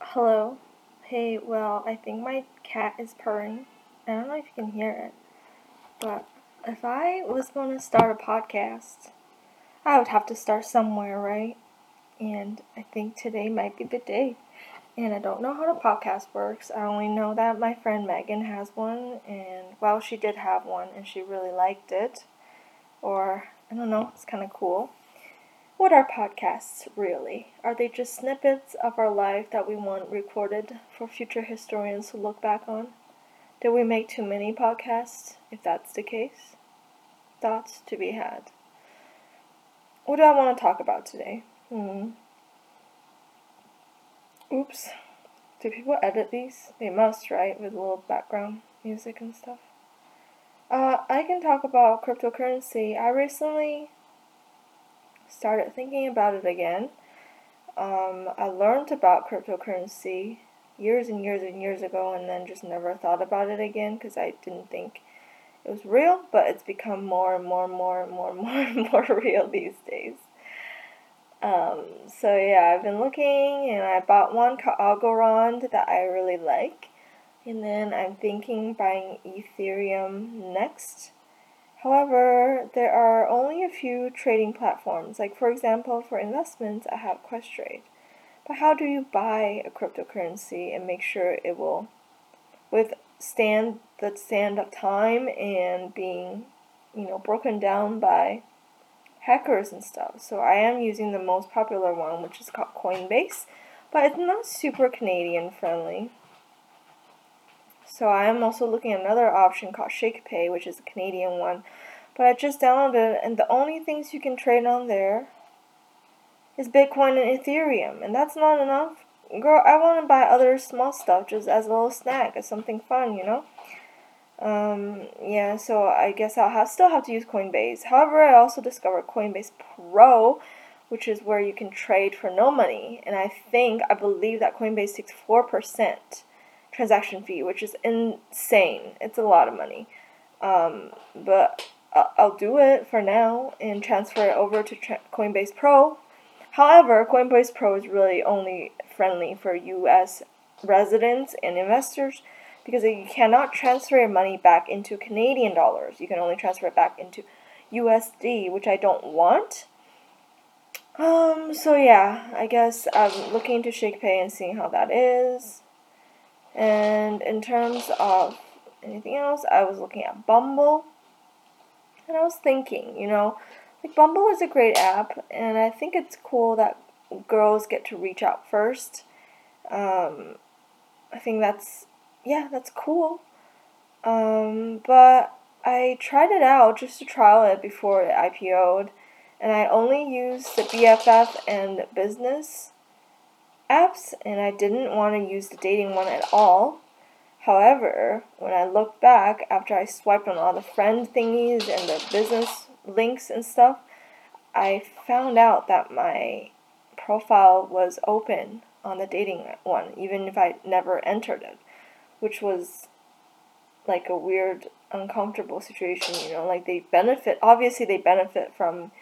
Hello. Hey, well, I think my cat is purring. I don't know if you can hear it, but if I was going to start a podcast, I would have to start somewhere, right? And I think today might be the day. And I don't know how the podcast works. I only know that my friend Megan has one, and well, she did have one, and she really liked it. Or, I don't know, it's kind of cool. What are podcasts really? Are they just snippets of our life that we want recorded for future historians to look back on? Did we make too many podcasts, if that's the case? Thoughts to be had. What do I want to talk about today? Hmm. Oops. Do people edit these? They must, right? With a little background music and stuff. Uh, I can talk about cryptocurrency. I recently started thinking about it again. Um, I learned about cryptocurrency years and years and years ago and then just never thought about it again because I didn't think it was real, but it's become more and more and more and more and more and more real these days. Um, so yeah, I've been looking and I bought one Algorand that I really like. And then I'm thinking buying Ethereum next. However, there are only a few trading platforms. Like for example, for investments, I have Questrade. But how do you buy a cryptocurrency and make sure it will withstand the stand of time and being, you know, broken down by hackers and stuff. So I am using the most popular one, which is called Coinbase, but it's not super Canadian friendly. So I am also looking at another option called ShakePay, which is a Canadian one. But I just downloaded it, and the only things you can trade on there is Bitcoin and Ethereum, and that's not enough. Girl, I want to buy other small stuff just as a little snack, as something fun, you know. Um, yeah, so I guess I'll have, still have to use Coinbase. However, I also discovered Coinbase Pro, which is where you can trade for no money, and I think I believe that Coinbase takes four percent transaction fee, which is insane. It's a lot of money. Um, but I'll do it for now and transfer it over to Coinbase Pro. However, Coinbase Pro is really only friendly for US residents and investors because you cannot transfer your money back into Canadian dollars. You can only transfer it back into USD, which I don't want. Um, so yeah, I guess I'm looking into ShakePay and seeing how that is. And in terms of anything else, I was looking at Bumble. And I was thinking, you know, like Bumble is a great app, and I think it's cool that girls get to reach out first. Um, I think that's, yeah, that's cool. Um, but I tried it out just to trial it before it IPO'd, and I only used the BFF and business apps and I didn't want to use the dating one at all. However, when I look back after I swiped on all the friend thingies and the business links and stuff, I found out that my profile was open on the dating one, even if I never entered it, which was like a weird, uncomfortable situation, you know, like they benefit, obviously, they benefit from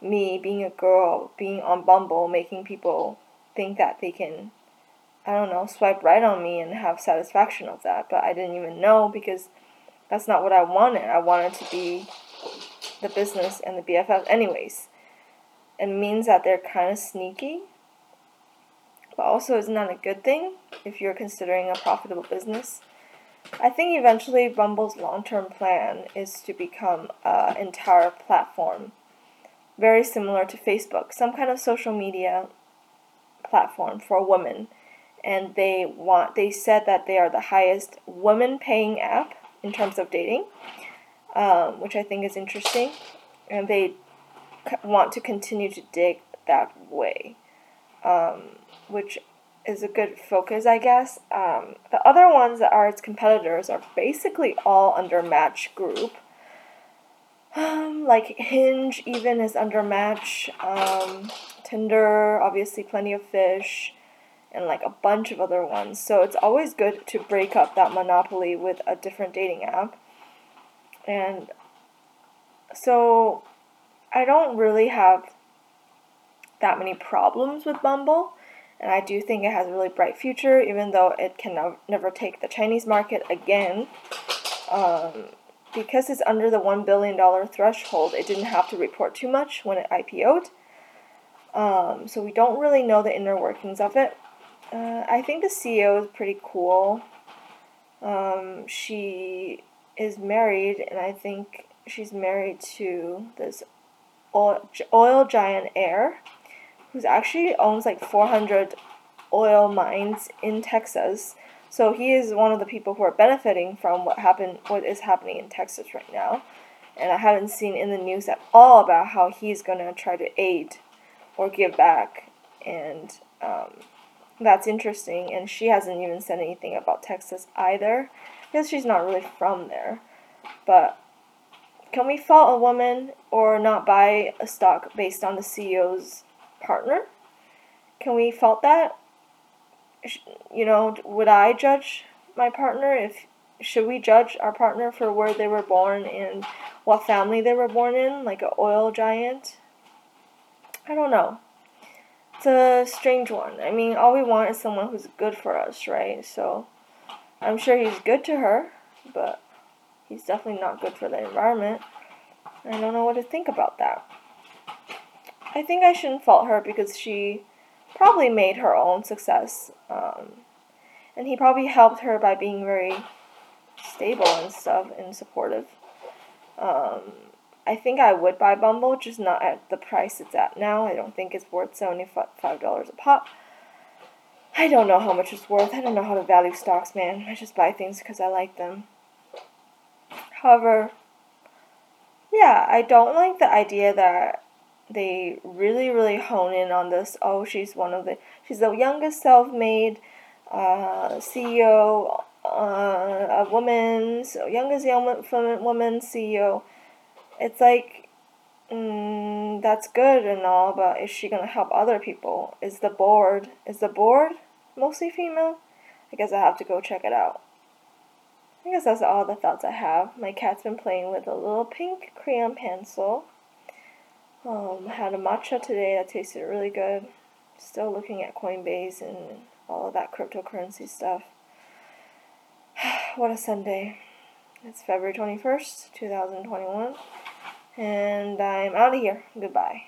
me being a girl, being on Bumble, making people think that they can, I don't know, swipe right on me and have satisfaction of that. But I didn't even know because that's not what I wanted. I wanted to be the business and the BFF, anyways. It means that they're kind of sneaky, but also isn't that a good thing if you're considering a profitable business? I think eventually Bumble's long term plan is to become an entire platform, very similar to Facebook, some kind of social media platform for women. And they want they said that they are the highest women paying app in terms of dating um, which i think is interesting. And they c- want to continue to dig that way um, which is a good focus i guess. Um, the other ones that are its competitors are basically all under match group. Um, like hinge even is under match um, Tinder, obviously Plenty of Fish, and like a bunch of other ones. So it's always good to break up that monopoly with a different dating app. And so I don't really have that many problems with Bumble. and I do think it has a really bright future, even though it can never take the Chinese market again. Um, because it's under the $1 billion threshold, it didn't have to report too much when it IPO'd. Um, so we don't really know the inner workings of it. Uh, I think the CEO is pretty cool. Um, she is married, and I think she's married to this oil, giant heir who's actually owns like 400 oil mines in Texas. So he is one of the people who are benefiting from what happened, what is happening in Texas right now. And I haven't seen in the news at all about how he's gonna try to aid or give back, and um, that's interesting. And she hasn't even said anything about Texas either, because she's not really from there. But can we fault a woman or not buy a stock based on the CEO's partner? Can we fault that? You know, would I judge my partner if should we judge our partner for where they were born and what family they were born in, like an oil giant? I don't know. It's a strange one. I mean, all we want is someone who's good for us, right? So I'm sure he's good to her, but he's definitely not good for the environment. I don't know what to think about that. I think I shouldn't fault her because she probably made her own success. Um, and he probably helped her by being very stable and stuff and supportive. Um, I think I would buy Bumble, just not at the price it's at now. I don't think it's worth $75 a pop. I don't know how much it's worth. I don't know how to value stocks, man. I just buy things because I like them. However, yeah, I don't like the idea that they really, really hone in on this. Oh, she's one of the, she's the youngest self made uh, CEO, uh, a woman, so youngest young woman CEO. It's like, mm, that's good and all, but is she to help other people? Is the board, is the board mostly female? I guess I have to go check it out. I guess that's all the thoughts I have. My cat's been playing with a little pink crayon pencil. Um, had a matcha today that tasted really good. Still looking at Coinbase and all of that cryptocurrency stuff. what a Sunday. It's February 21st, 2021. And I'm out of here. Goodbye.